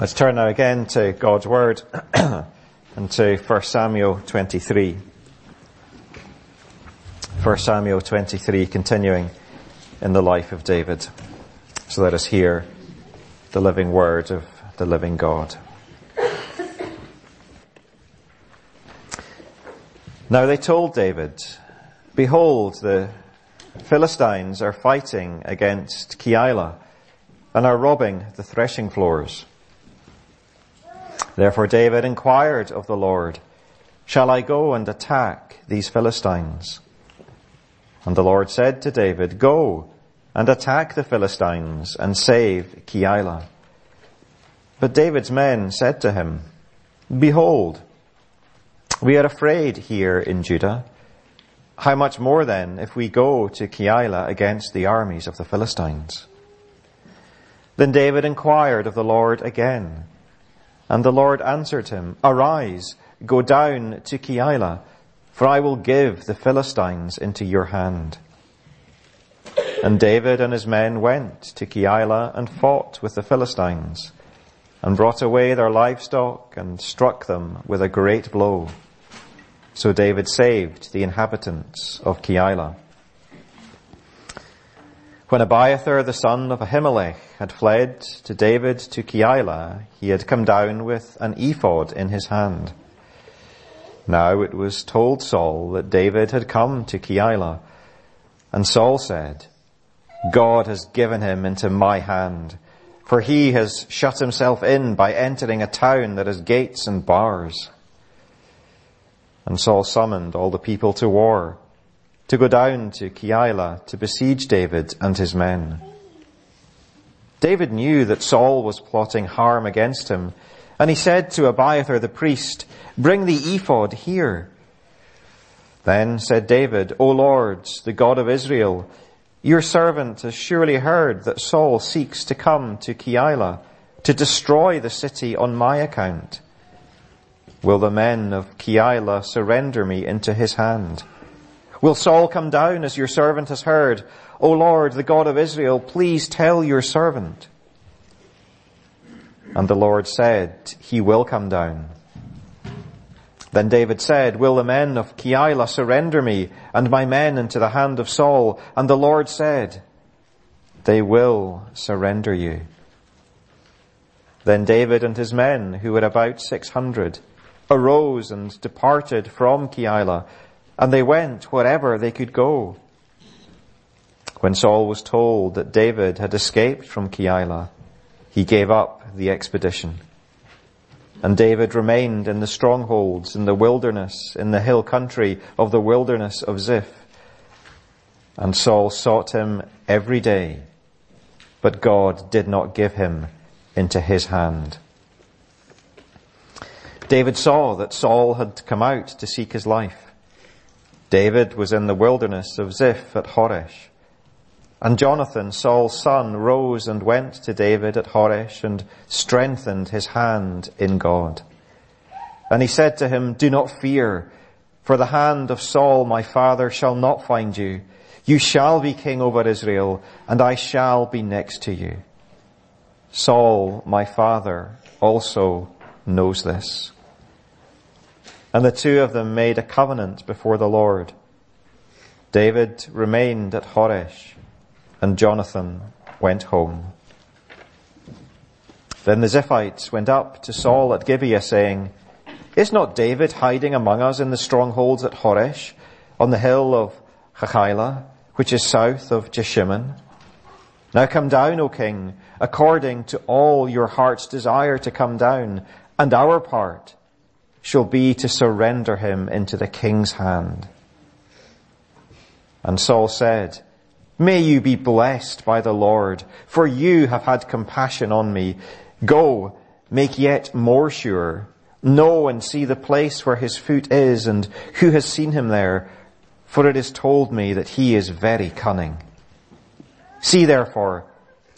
Let's turn now again to God's Word and to 1 Samuel 23. 1 Samuel 23, continuing in the life of David. So let us hear the living word of the living God. Now they told David, Behold, the Philistines are fighting against Keilah and are robbing the threshing floors. Therefore David inquired of the Lord, Shall I go and attack these Philistines? And the Lord said to David, Go and attack the Philistines and save Keilah. But David's men said to him, Behold, we are afraid here in Judah. How much more then if we go to Keilah against the armies of the Philistines? Then David inquired of the Lord again. And the Lord answered him, Arise, go down to Keilah, for I will give the Philistines into your hand. And David and his men went to Keilah and fought with the Philistines, and brought away their livestock and struck them with a great blow. So David saved the inhabitants of Keilah. When Abiathar the son of Ahimelech had fled to David to Keilah, he had come down with an ephod in his hand. Now it was told Saul that David had come to Keilah, and Saul said, God has given him into my hand, for he has shut himself in by entering a town that has gates and bars. And Saul summoned all the people to war to go down to Keilah to besiege David and his men. David knew that Saul was plotting harm against him, and he said to Abiathar the priest, Bring the ephod here. Then said David, O Lord, the God of Israel, your servant has surely heard that Saul seeks to come to Keilah to destroy the city on my account. Will the men of Keilah surrender me into his hand? Will Saul come down as your servant has heard? O Lord, the God of Israel, please tell your servant. And the Lord said, He will come down. Then David said, Will the men of Keilah surrender me and my men into the hand of Saul? And the Lord said, They will surrender you. Then David and his men, who were about six hundred, arose and departed from Keilah and they went wherever they could go. When Saul was told that David had escaped from Keilah, he gave up the expedition. And David remained in the strongholds, in the wilderness, in the hill country of the wilderness of Ziph. And Saul sought him every day, but God did not give him into his hand. David saw that Saul had come out to seek his life. David was in the wilderness of Ziph at Horesh. And Jonathan, Saul's son, rose and went to David at Horesh and strengthened his hand in God. And he said to him, Do not fear, for the hand of Saul my father shall not find you. You shall be king over Israel, and I shall be next to you. Saul my father also knows this. And the two of them made a covenant before the Lord. David remained at Horesh, and Jonathan went home. Then the Ziphites went up to Saul at Gibeah saying, Is not David hiding among us in the strongholds at Horesh, on the hill of Hachilah, which is south of Jeshimon? Now come down, O king, according to all your heart's desire to come down, and our part shall be to surrender him into the king's hand. And Saul said, May you be blessed by the Lord, for you have had compassion on me. Go, make yet more sure. Know and see the place where his foot is and who has seen him there, for it is told me that he is very cunning. See therefore,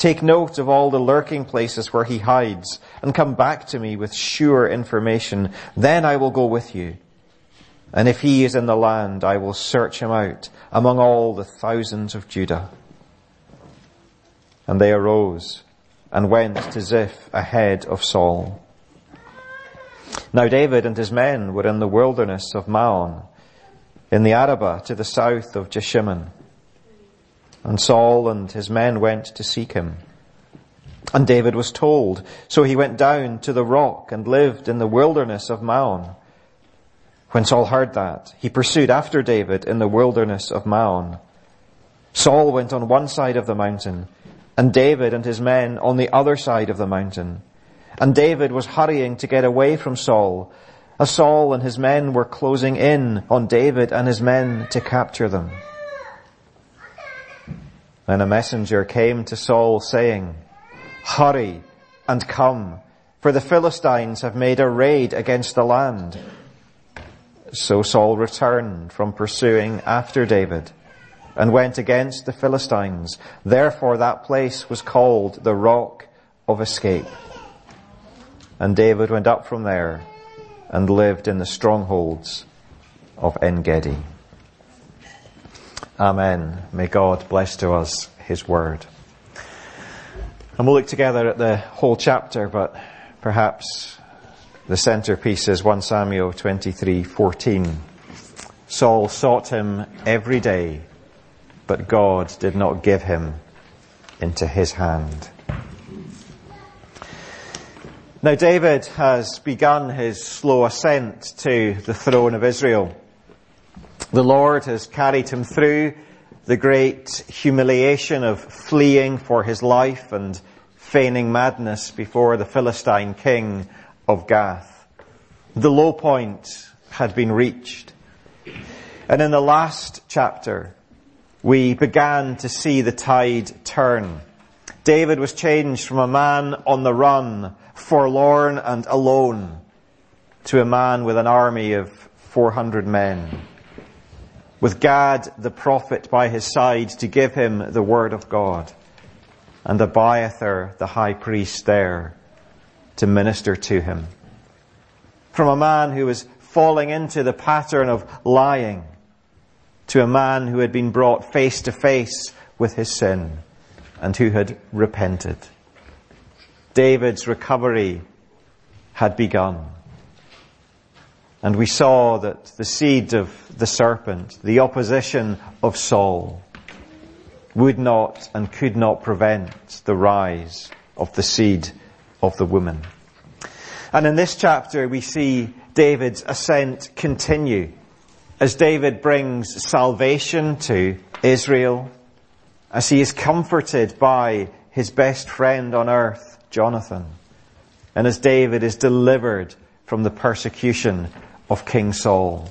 Take note of all the lurking places where he hides and come back to me with sure information. Then I will go with you. And if he is in the land, I will search him out among all the thousands of Judah. And they arose and went to Ziph ahead of Saul. Now David and his men were in the wilderness of Maon, in the Arabah to the south of Jeshimon. And Saul and his men went to seek him. And David was told, so he went down to the rock and lived in the wilderness of Maon. When Saul heard that, he pursued after David in the wilderness of Maon. Saul went on one side of the mountain, and David and his men on the other side of the mountain. And David was hurrying to get away from Saul, as Saul and his men were closing in on David and his men to capture them. Then a messenger came to Saul saying, Hurry and come, for the Philistines have made a raid against the land. So Saul returned from pursuing after David and went against the Philistines. Therefore that place was called the rock of escape. And David went up from there and lived in the strongholds of En-gedi. Amen. May God bless to us His word. And we'll look together at the whole chapter, but perhaps the centerpiece is 1 Samuel 23:14. Saul sought him every day, but God did not give him into his hand. Now David has begun his slow ascent to the throne of Israel. The Lord has carried him through the great humiliation of fleeing for his life and feigning madness before the Philistine king of Gath. The low point had been reached. And in the last chapter, we began to see the tide turn. David was changed from a man on the run forlorn and alone, to a man with an army of 400 men, with Gad the prophet by his side to give him the word of God, and Abiathar the high priest there to minister to him. From a man who was falling into the pattern of lying to a man who had been brought face to face with his sin and who had repented. David's recovery had begun. And we saw that the seed of the serpent, the opposition of Saul, would not and could not prevent the rise of the seed of the woman. And in this chapter we see David's ascent continue as David brings salvation to Israel, as he is comforted by his best friend on earth, Jonathan. And as David is delivered from the persecution of King Saul.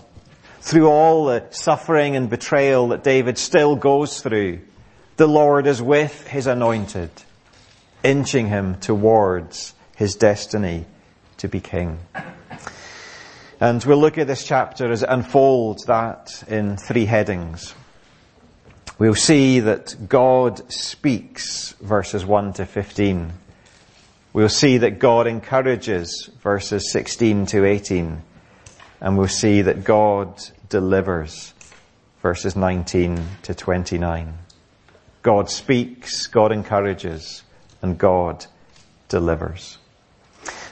Through all the suffering and betrayal that David still goes through, the Lord is with his anointed, inching him towards his destiny to be king. And we'll look at this chapter as it unfolds that in three headings. We'll see that God speaks, verses 1 to 15. We'll see that God encourages verses 16 to 18. And we'll see that God delivers verses 19 to 29. God speaks, God encourages, and God delivers.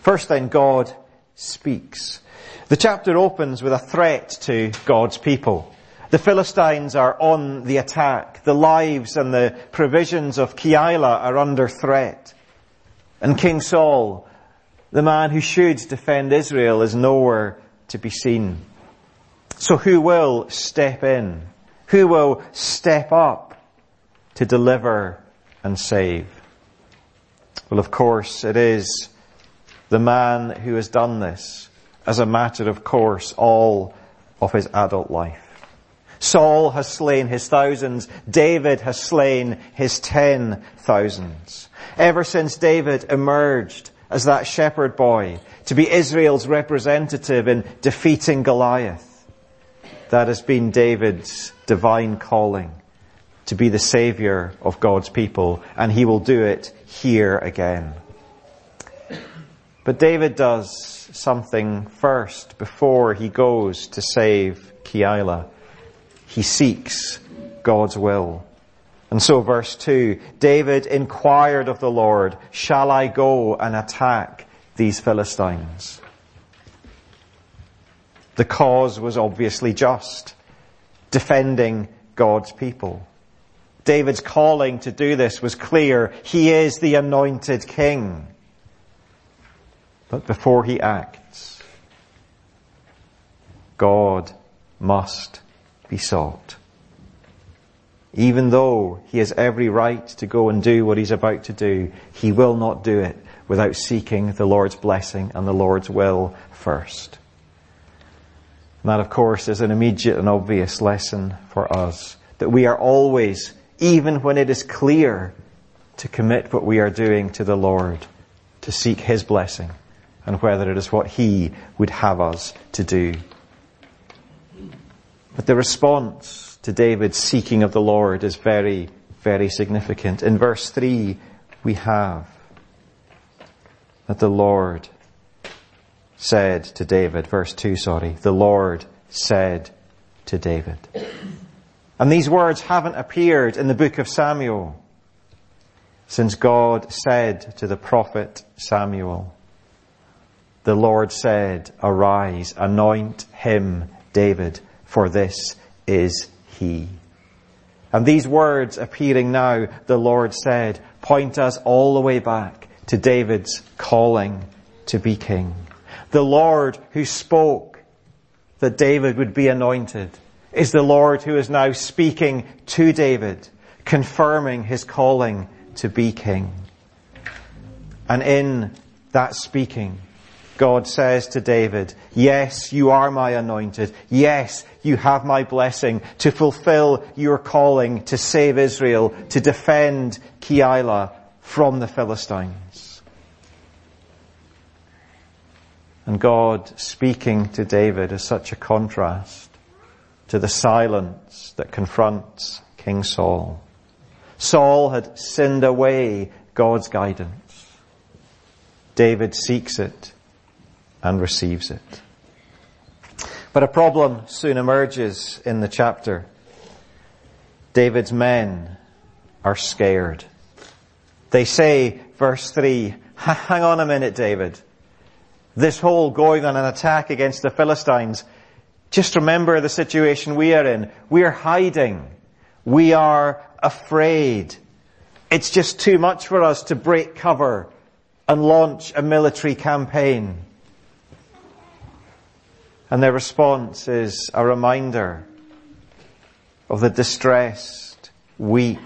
First then, God speaks. The chapter opens with a threat to God's people. The Philistines are on the attack. The lives and the provisions of Keilah are under threat. And King Saul, the man who should defend Israel, is nowhere to be seen. So who will step in? Who will step up to deliver and save? Well, of course, it is the man who has done this as a matter of course all of his adult life. Saul has slain his thousands. David has slain his ten thousands. Ever since David emerged as that shepherd boy to be Israel's representative in defeating Goliath, that has been David's divine calling to be the savior of God's people, and he will do it here again. But David does something first before he goes to save Keilah he seeks God's will. And so verse 2, David inquired of the Lord, shall I go and attack these Philistines? The cause was obviously just, defending God's people. David's calling to do this was clear. He is the anointed king. But before he acts, God must be sought. Even though he has every right to go and do what he's about to do, he will not do it without seeking the Lord's blessing and the Lord's will first. And that, of course, is an immediate and obvious lesson for us that we are always, even when it is clear, to commit what we are doing to the Lord, to seek His blessing, and whether it is what He would have us to do. But the response to David's seeking of the Lord is very, very significant. In verse 3, we have that the Lord said to David, verse 2, sorry, the Lord said to David. And these words haven't appeared in the book of Samuel since God said to the prophet Samuel, the Lord said, arise, anoint him, David, for this is he. And these words appearing now, the Lord said, point us all the way back to David's calling to be king. The Lord who spoke that David would be anointed is the Lord who is now speaking to David, confirming his calling to be king. And in that speaking, God says to David, yes, you are my anointed. Yes, you have my blessing to fulfill your calling to save Israel, to defend Keilah from the Philistines. And God speaking to David is such a contrast to the silence that confronts King Saul. Saul had sinned away God's guidance. David seeks it and receives it. But a problem soon emerges in the chapter. David's men are scared. They say, verse 3, hang on a minute, David. This whole going on an attack against the Philistines, just remember the situation we are in. We are hiding. We are afraid. It's just too much for us to break cover and launch a military campaign. And their response is a reminder of the distressed, weak,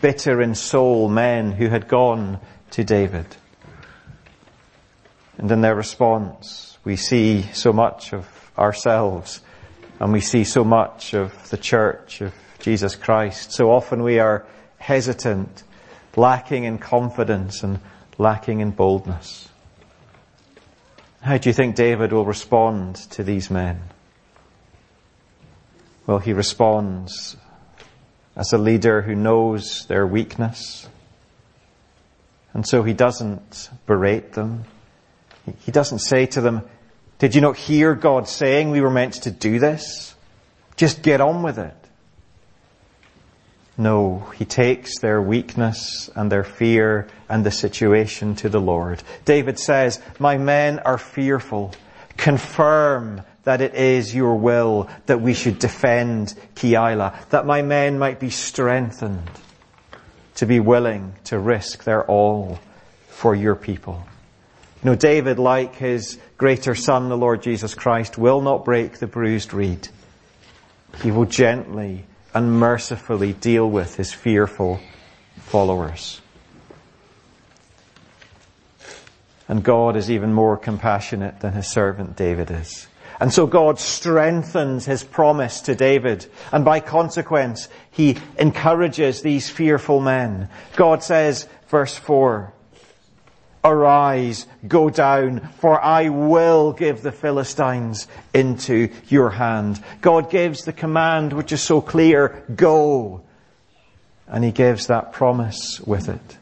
bitter in soul men who had gone to David. And in their response, we see so much of ourselves and we see so much of the church of Jesus Christ. So often we are hesitant, lacking in confidence and lacking in boldness. How do you think David will respond to these men? Well, he responds as a leader who knows their weakness. And so he doesn't berate them. He doesn't say to them, did you not hear God saying we were meant to do this? Just get on with it. No, he takes their weakness and their fear and the situation to the Lord. David says, my men are fearful. Confirm that it is your will that we should defend Keilah, that my men might be strengthened to be willing to risk their all for your people. You know, David, like his greater son, the Lord Jesus Christ, will not break the bruised reed. He will gently and mercifully deal with his fearful followers. And God is even more compassionate than his servant David is. And so God strengthens his promise to David. And by consequence, he encourages these fearful men. God says, verse 4, Arise, go down, for I will give the Philistines into your hand. God gives the command which is so clear, go. And he gives that promise with it.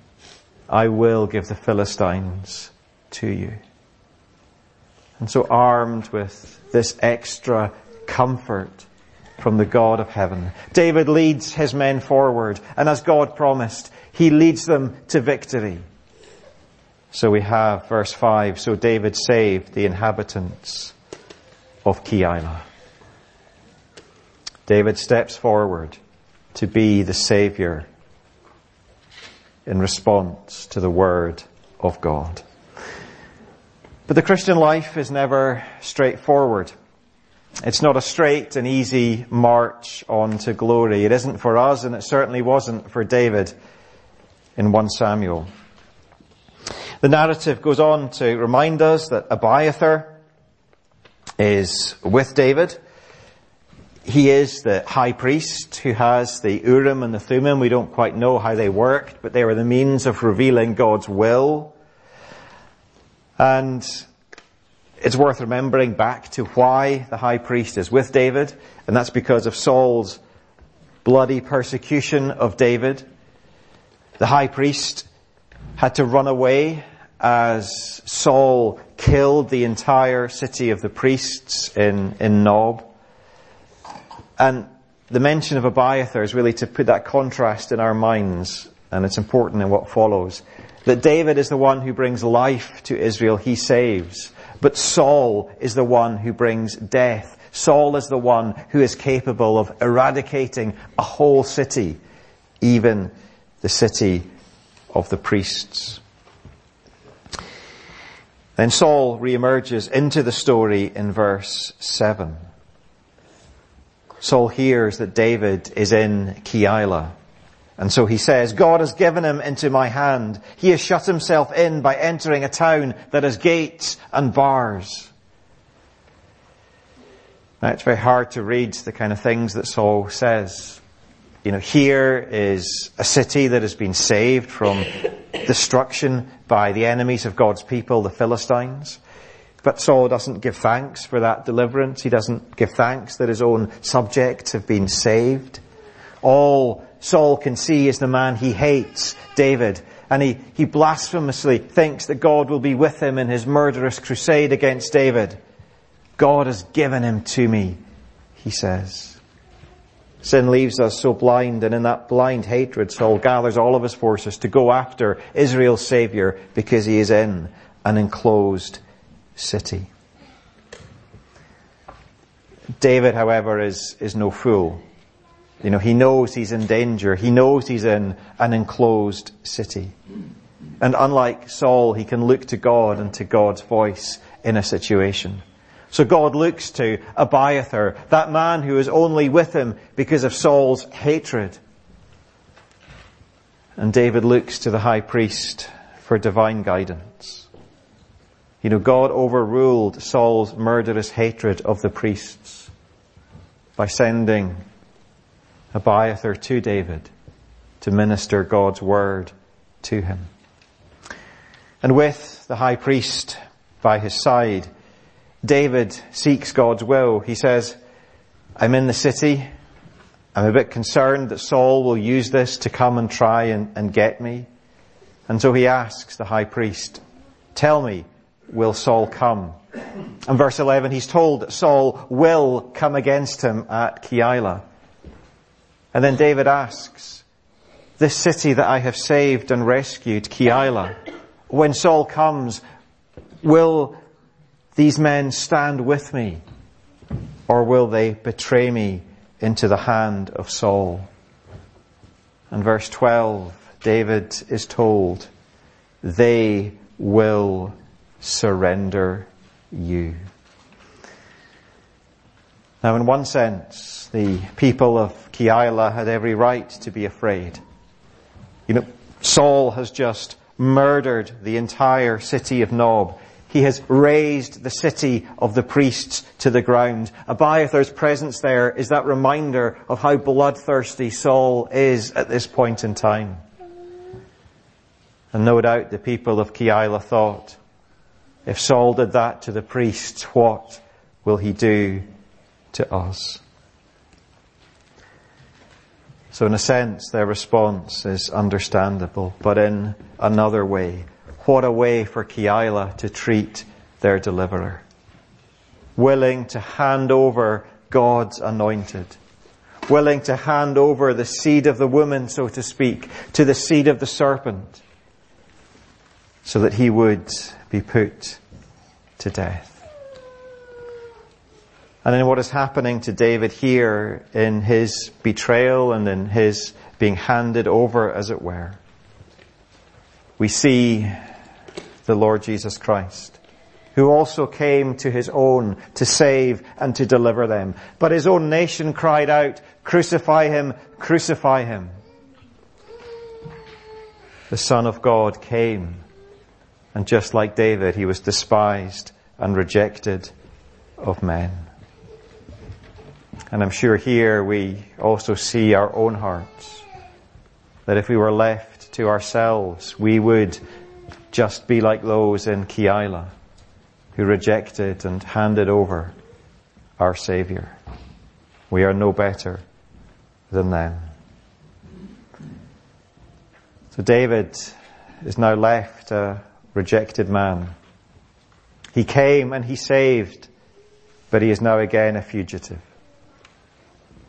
I will give the Philistines to you. And so armed with this extra comfort from the God of heaven. David leads his men forward, and as God promised, he leads them to victory. So we have verse 5, so David saved the inhabitants of Keilah. David steps forward to be the Saviour in response to the Word of God. But the Christian life is never straightforward. It's not a straight and easy march on to glory. It isn't for us and it certainly wasn't for David in 1 Samuel. The narrative goes on to remind us that Abiathar is with David. He is the high priest who has the Urim and the Thummim. We don't quite know how they worked, but they were the means of revealing God's will. And it's worth remembering back to why the high priest is with David, and that's because of Saul's bloody persecution of David. The high priest had to run away as Saul killed the entire city of the priests in, in Nob. And the mention of Abiathar is really to put that contrast in our minds, and it's important in what follows. That David is the one who brings life to Israel, he saves. But Saul is the one who brings death. Saul is the one who is capable of eradicating a whole city, even the city of the priests. Then Saul reemerges into the story in verse 7. Saul hears that David is in Keilah. And so he says, God has given him into my hand. He has shut himself in by entering a town that has gates and bars. Now it's very hard to read the kind of things that Saul says. You know, here is a city that has been saved from destruction by the enemies of God's people, the Philistines. But Saul doesn't give thanks for that deliverance. He doesn't give thanks that his own subjects have been saved. All Saul can see is the man he hates, David. And he, he blasphemously thinks that God will be with him in his murderous crusade against David. God has given him to me, he says. Sin leaves us so blind, and in that blind hatred, Saul gathers all of his forces to go after Israel's Savior because he is in an enclosed city. David, however, is, is no fool. You know, he knows he's in danger. He knows he's in an enclosed city. And unlike Saul, he can look to God and to God's voice in a situation. So God looks to Abiathar, that man who is only with him because of Saul's hatred. And David looks to the high priest for divine guidance. You know, God overruled Saul's murderous hatred of the priests by sending Abiathar to David to minister God's word to him. And with the high priest by his side, David seeks God's will. He says, I'm in the city. I'm a bit concerned that Saul will use this to come and try and, and get me. And so he asks the high priest, tell me, will Saul come? And verse 11, he's told that Saul will come against him at Keilah. And then David asks, this city that I have saved and rescued, Keilah, when Saul comes, will these men stand with me? Or will they betray me into the hand of Saul? And verse 12, David is told, they will surrender you. Now in one sense, the people of Keilah had every right to be afraid. You know, Saul has just murdered the entire city of Nob. He has razed the city of the priests to the ground. Abiathar's presence there is that reminder of how bloodthirsty Saul is at this point in time. And no doubt the people of Keilah thought, if Saul did that to the priests, what will he do to us? So in a sense, their response is understandable, but in another way, what a way for Keilah to treat their deliverer. Willing to hand over God's anointed willing to hand over the seed of the woman, so to speak, to the seed of the serpent, so that he would be put to death. And in what is happening to David here in his betrayal and in his being handed over, as it were, we see the Lord Jesus Christ, who also came to his own to save and to deliver them. But his own nation cried out, crucify him, crucify him. The Son of God came, and just like David, he was despised and rejected of men. And I'm sure here we also see our own hearts. That if we were left to ourselves, we would just be like those in Keilah who rejected and handed over our Saviour. We are no better than them. So David is now left a rejected man. He came and he saved, but he is now again a fugitive.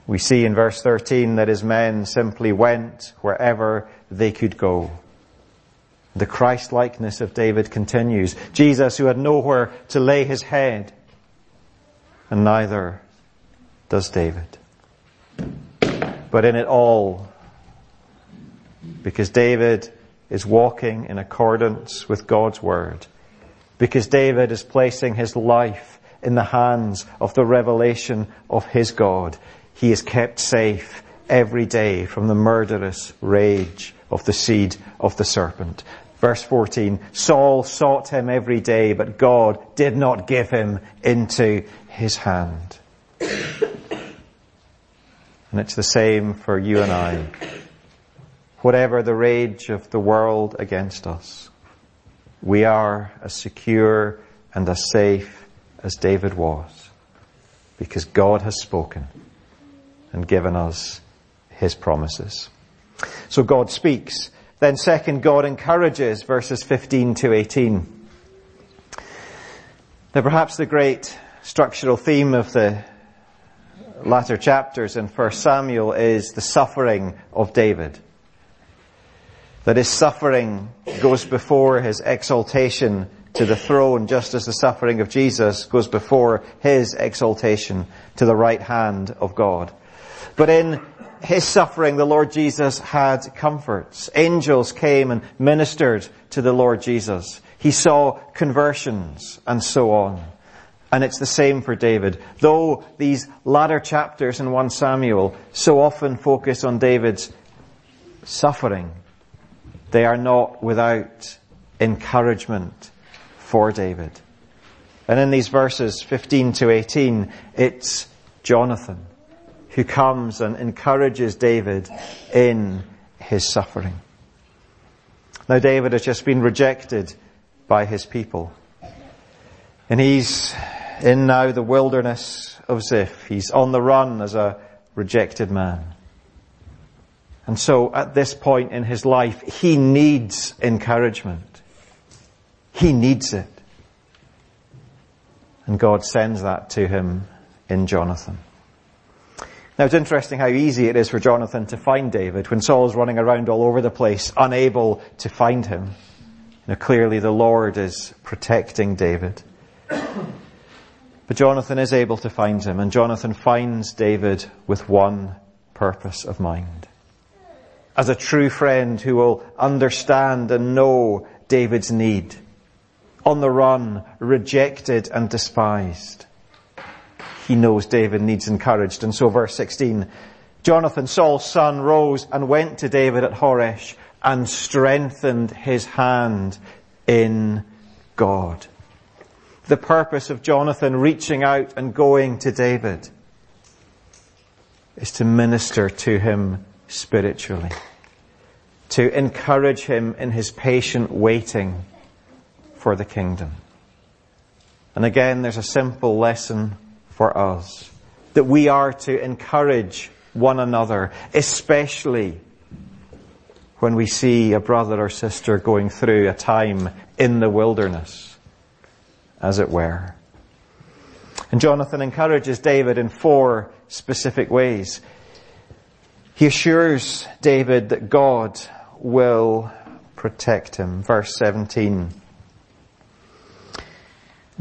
We see in verse 13 that his men simply went wherever they could go. The Christ likeness of David continues. Jesus who had nowhere to lay his head, and neither does David. But in it all, because David is walking in accordance with God's word, because David is placing his life in the hands of the revelation of his God, he is kept safe every day from the murderous rage of the seed of the serpent. Verse 14, Saul sought him every day, but God did not give him into his hand. And it's the same for you and I. Whatever the rage of the world against us, we are as secure and as safe as David was, because God has spoken and given us his promises. So God speaks. Then second, God encourages verses 15 to 18. Now perhaps the great structural theme of the latter chapters in 1 Samuel is the suffering of David. That his suffering goes before his exaltation to the throne, just as the suffering of Jesus goes before his exaltation to the right hand of God. But in his suffering, the Lord Jesus had comforts. Angels came and ministered to the Lord Jesus. He saw conversions and so on. And it's the same for David. Though these latter chapters in 1 Samuel so often focus on David's suffering, they are not without encouragement for David. And in these verses 15 to 18, it's Jonathan who comes and encourages David in his suffering. Now David has just been rejected by his people. And he's in now the wilderness of Ziph. He's on the run as a rejected man. And so at this point in his life, he needs encouragement. He needs it. And God sends that to him in Jonathan. Now it's interesting how easy it is for Jonathan to find David when Saul's running around all over the place, unable to find him. Now clearly the Lord is protecting David. But Jonathan is able to find him, and Jonathan finds David with one purpose of mind. As a true friend who will understand and know David's need. On the run, rejected and despised he knows David needs encouraged. And so verse 16, Jonathan, Saul's son, rose and went to David at Horesh and strengthened his hand in God. The purpose of Jonathan reaching out and going to David is to minister to him spiritually, to encourage him in his patient waiting for the kingdom. And again, there's a simple lesson for us. That we are to encourage one another, especially when we see a brother or sister going through a time in the wilderness, as it were. And Jonathan encourages David in four specific ways. He assures David that God will protect him. Verse 17.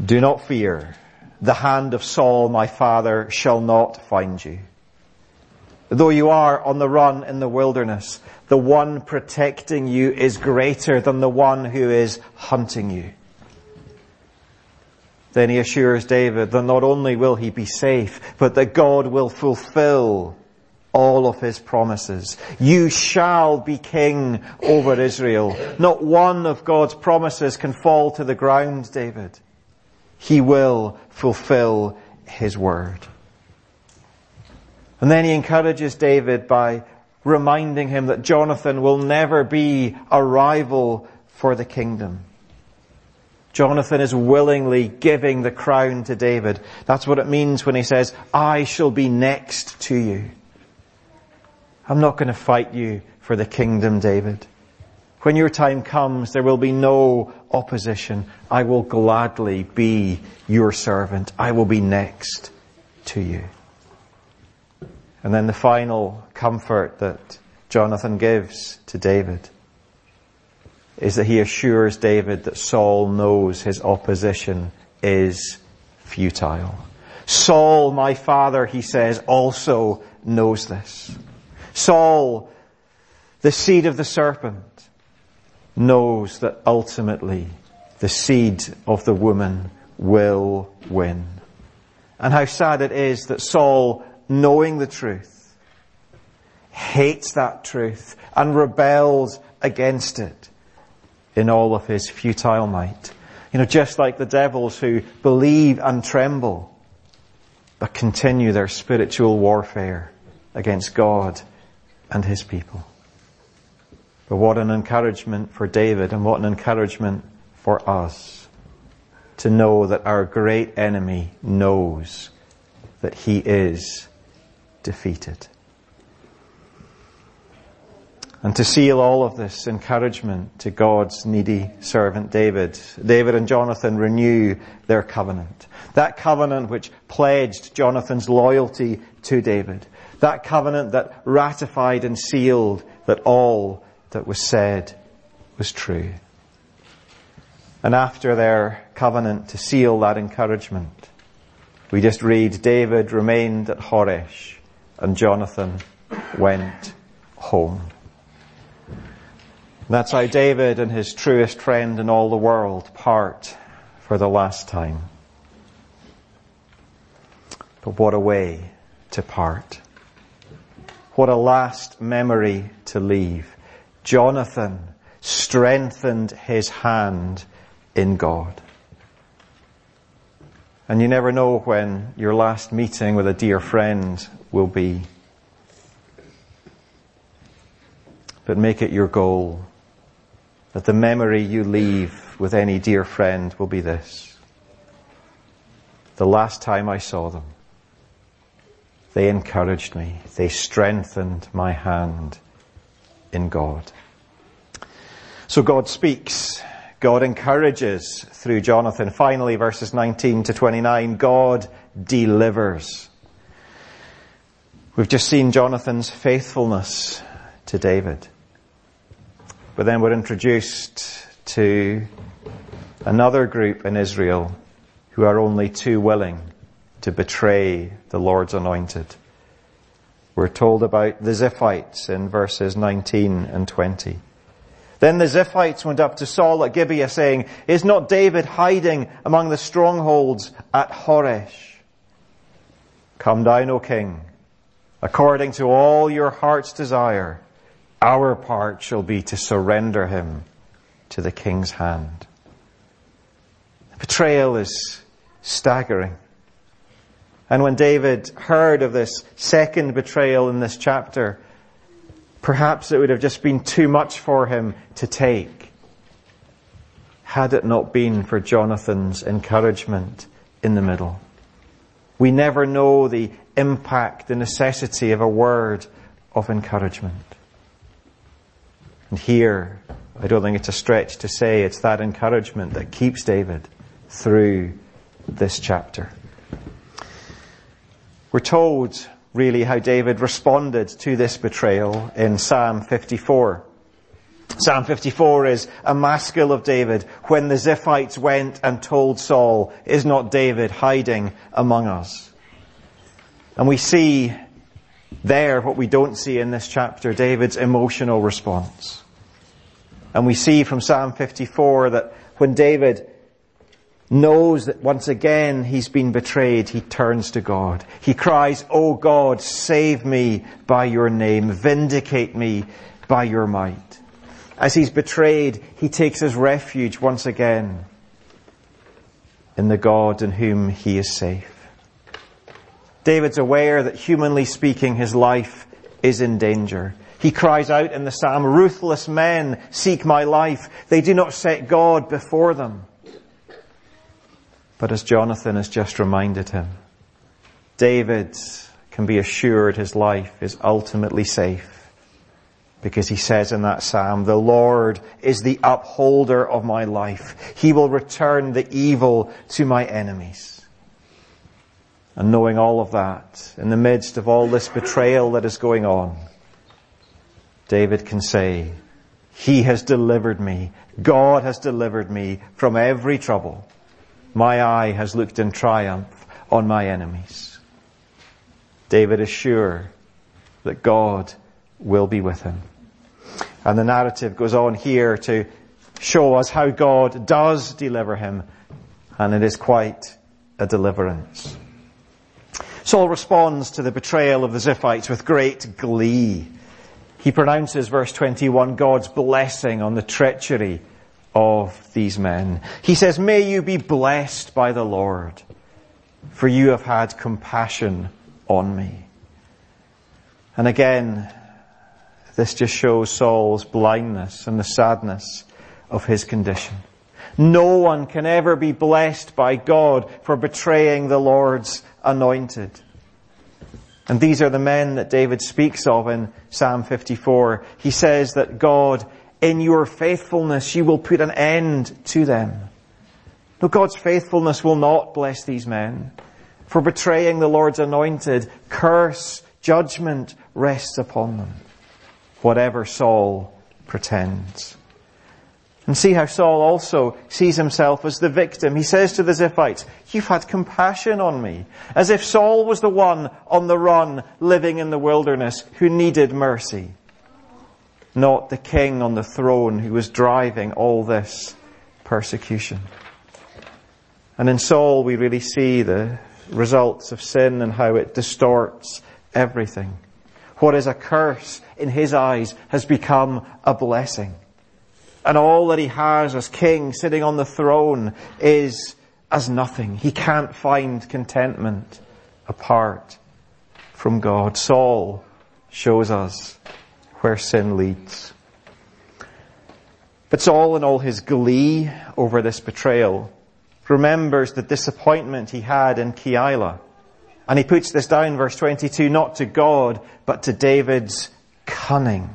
Do not fear. The hand of Saul, my father, shall not find you. Though you are on the run in the wilderness, the one protecting you is greater than the one who is hunting you. Then he assures David that not only will he be safe, but that God will fulfill all of his promises. You shall be king over Israel. Not one of God's promises can fall to the ground, David. He will fulfill his word. And then he encourages David by reminding him that Jonathan will never be a rival for the kingdom. Jonathan is willingly giving the crown to David. That's what it means when he says, I shall be next to you. I'm not going to fight you for the kingdom, David. When your time comes, there will be no opposition. I will gladly be your servant. I will be next to you. And then the final comfort that Jonathan gives to David is that he assures David that Saul knows his opposition is futile. Saul, my father, he says, also knows this. Saul, the seed of the serpent, knows that ultimately the seed of the woman will win. And how sad it is that Saul, knowing the truth, hates that truth and rebels against it in all of his futile might. You know, just like the devils who believe and tremble, but continue their spiritual warfare against God and his people. But what an encouragement for David and what an encouragement for us to know that our great enemy knows that he is defeated. And to seal all of this encouragement to God's needy servant David, David and Jonathan renew their covenant. That covenant which pledged Jonathan's loyalty to David. That covenant that ratified and sealed that all that was said was true. And after their covenant to seal that encouragement, we just read David remained at Horesh and Jonathan went home. That's how David and his truest friend in all the world part for the last time. But what a way to part. What a last memory to leave. Jonathan strengthened his hand in God. And you never know when your last meeting with a dear friend will be. But make it your goal that the memory you leave with any dear friend will be this. The last time I saw them, they encouraged me. They strengthened my hand in God. So God speaks. God encourages through Jonathan. Finally, verses 19 to 29, God delivers. We've just seen Jonathan's faithfulness to David. But then we're introduced to another group in Israel who are only too willing to betray the Lord's anointed. We're told about the Ziphites in verses 19 and 20. Then the Ziphites went up to Saul at Gibeah saying, Is not David hiding among the strongholds at Horesh? Come down, O king, according to all your heart's desire our part shall be to surrender him to the king's hand. The betrayal is staggering. And when David heard of this second betrayal in this chapter, perhaps it would have just been too much for him to take had it not been for Jonathan's encouragement in the middle. We never know the impact, the necessity of a word of encouragement. And here, I don't think it's a stretch to say it's that encouragement that keeps David through this chapter. We're told really how David responded to this betrayal in Psalm 54. Psalm 54 is a maskil of David. When the Ziphites went and told Saul, is not David hiding among us? And we see there what we don't see in this chapter, David's emotional response. And we see from Psalm 54 that when David knows that once again he's been betrayed, he turns to God. He cries, Oh God, save me by your name, vindicate me by your might. As he's betrayed, he takes his refuge once again in the God in whom he is safe. David's aware that humanly speaking his life is in danger. He cries out in the psalm, ruthless men seek my life. They do not set God before them. But as Jonathan has just reminded him, David can be assured his life is ultimately safe because he says in that psalm, the Lord is the upholder of my life. He will return the evil to my enemies. And knowing all of that, in the midst of all this betrayal that is going on, David can say, He has delivered me. God has delivered me from every trouble. My eye has looked in triumph on my enemies. David is sure that God will be with him. And the narrative goes on here to show us how God does deliver him, and it is quite a deliverance. Saul responds to the betrayal of the Ziphites with great glee. He pronounces verse 21 God's blessing on the treachery of these men. He says, may you be blessed by the Lord, for you have had compassion on me. And again, this just shows Saul's blindness and the sadness of his condition. No one can ever be blessed by God for betraying the Lord's anointed. And these are the men that David speaks of in Psalm 54. He says that God, in your faithfulness, you will put an end to them. No, God's faithfulness will not bless these men. For betraying the Lord's anointed, curse, judgment rests upon them. Whatever Saul pretends. And see how Saul also sees himself as the victim. He says to the Ziphites, you've had compassion on me. As if Saul was the one on the run living in the wilderness who needed mercy. Not the king on the throne who was driving all this persecution. And in Saul we really see the results of sin and how it distorts everything. What is a curse in his eyes has become a blessing. And all that he has as king sitting on the throne is as nothing. He can't find contentment apart from God. Saul shows us where sin leads. But Saul in all his glee over this betrayal remembers the disappointment he had in Keilah. And he puts this down, verse 22, not to God, but to David's cunning.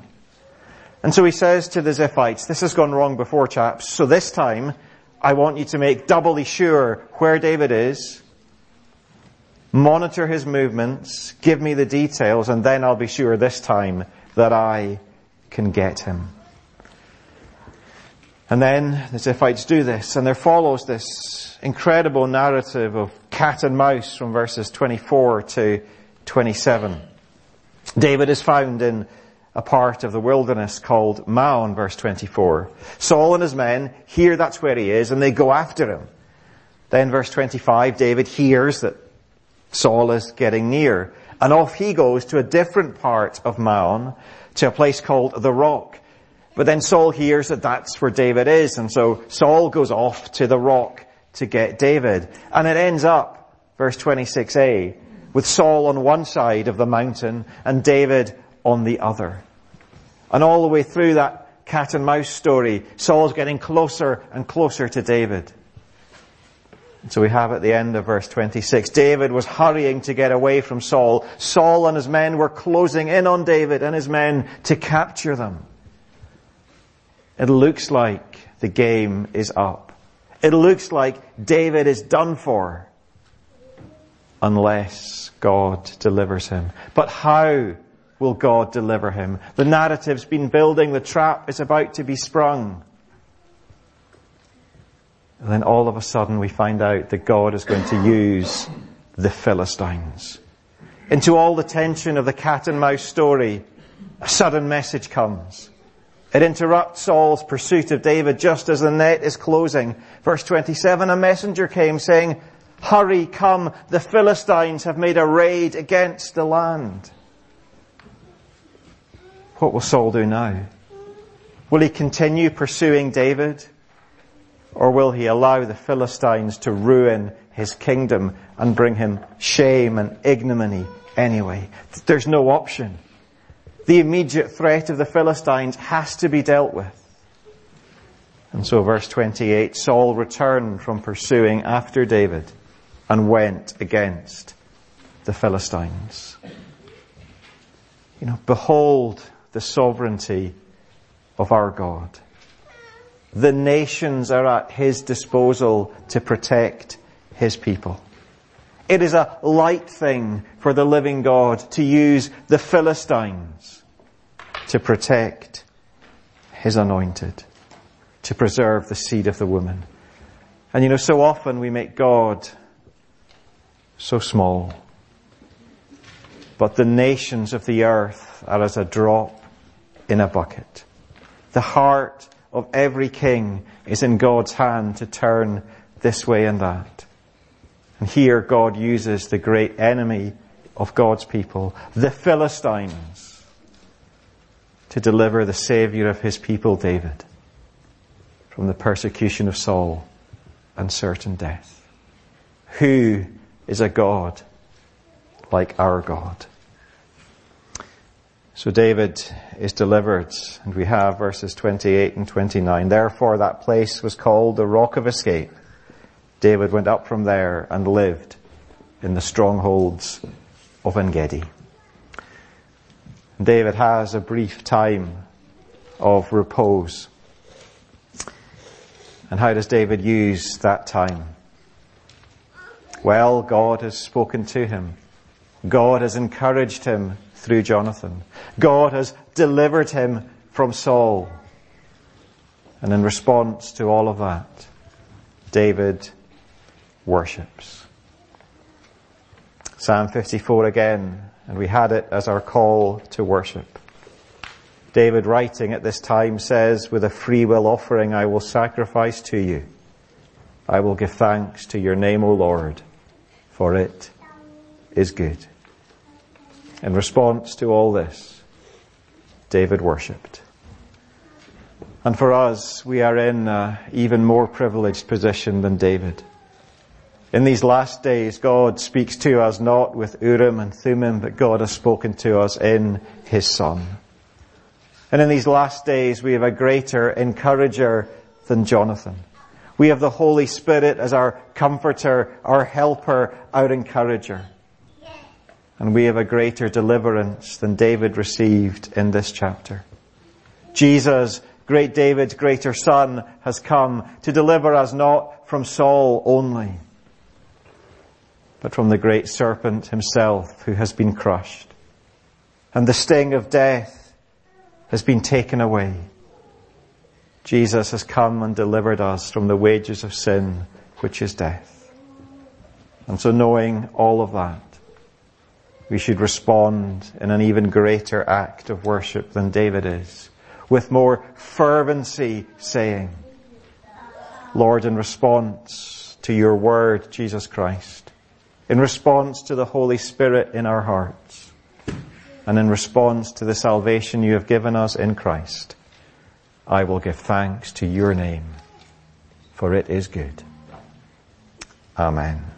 And so he says to the Ziphites, this has gone wrong before chaps, so this time I want you to make doubly sure where David is, monitor his movements, give me the details, and then I'll be sure this time that I can get him. And then the Ziphites do this, and there follows this incredible narrative of cat and mouse from verses 24 to 27. David is found in a part of the wilderness called Maon, verse 24. Saul and his men hear that's where he is and they go after him. Then verse 25, David hears that Saul is getting near and off he goes to a different part of Maon to a place called the rock. But then Saul hears that that's where David is and so Saul goes off to the rock to get David. And it ends up, verse 26a, with Saul on one side of the mountain and David on the other. And all the way through that cat and mouse story, Saul's getting closer and closer to David. So we have at the end of verse 26, David was hurrying to get away from Saul. Saul and his men were closing in on David and his men to capture them. It looks like the game is up. It looks like David is done for unless God delivers him. But how will God deliver him? The narrative's been building, the trap is about to be sprung. And then all of a sudden we find out that God is going to use the Philistines. Into all the tension of the cat and mouse story, a sudden message comes. It interrupts Saul's pursuit of David just as the net is closing. Verse 27, a messenger came saying, Hurry, come, the Philistines have made a raid against the land. What will Saul do now? Will he continue pursuing David? Or will he allow the Philistines to ruin his kingdom and bring him shame and ignominy anyway? There's no option. The immediate threat of the Philistines has to be dealt with. And so verse 28, Saul returned from pursuing after David and went against the Philistines. You know, behold the sovereignty of our God. The nations are at his disposal to protect his people. It is a light thing for the living God to use the Philistines to protect his anointed, to preserve the seed of the woman. And you know, so often we make God so small. But the nations of the earth are as a drop in a bucket. The heart of every king is in God's hand to turn this way and that. And here God uses the great enemy of God's people, the Philistines, to deliver the Savior of his people, David, from the persecution of Saul and certain death. Who is a God like our God. So David is delivered, and we have verses 28 and 29. Therefore that place was called the rock of escape. David went up from there and lived in the strongholds of Engedi. David has a brief time of repose. And how does David use that time? Well, God has spoken to him. God has encouraged him through Jonathan. God has delivered him from Saul. And in response to all of that, David worships. Psalm 54 again, and we had it as our call to worship. David writing at this time says, with a free will offering I will sacrifice to you. I will give thanks to your name, O Lord for it is good. In response to all this, David worshipped. And for us, we are in an even more privileged position than David. In these last days, God speaks to us not with Urim and Thummim, but God has spoken to us in His Son. And in these last days, we have a greater encourager than Jonathan. We have the Holy Spirit as our comforter, our helper, our encourager. And we have a greater deliverance than David received in this chapter. Jesus, great David's greater son, has come to deliver us not from Saul only, but from the great serpent himself who has been crushed. And the sting of death has been taken away. Jesus has come and delivered us from the wages of sin, which is death. And so knowing all of that, we should respond in an even greater act of worship than David is, with more fervency saying, Lord, in response to your word, Jesus Christ, in response to the Holy Spirit in our hearts, and in response to the salvation you have given us in Christ, I will give thanks to your name, for it is good. Amen.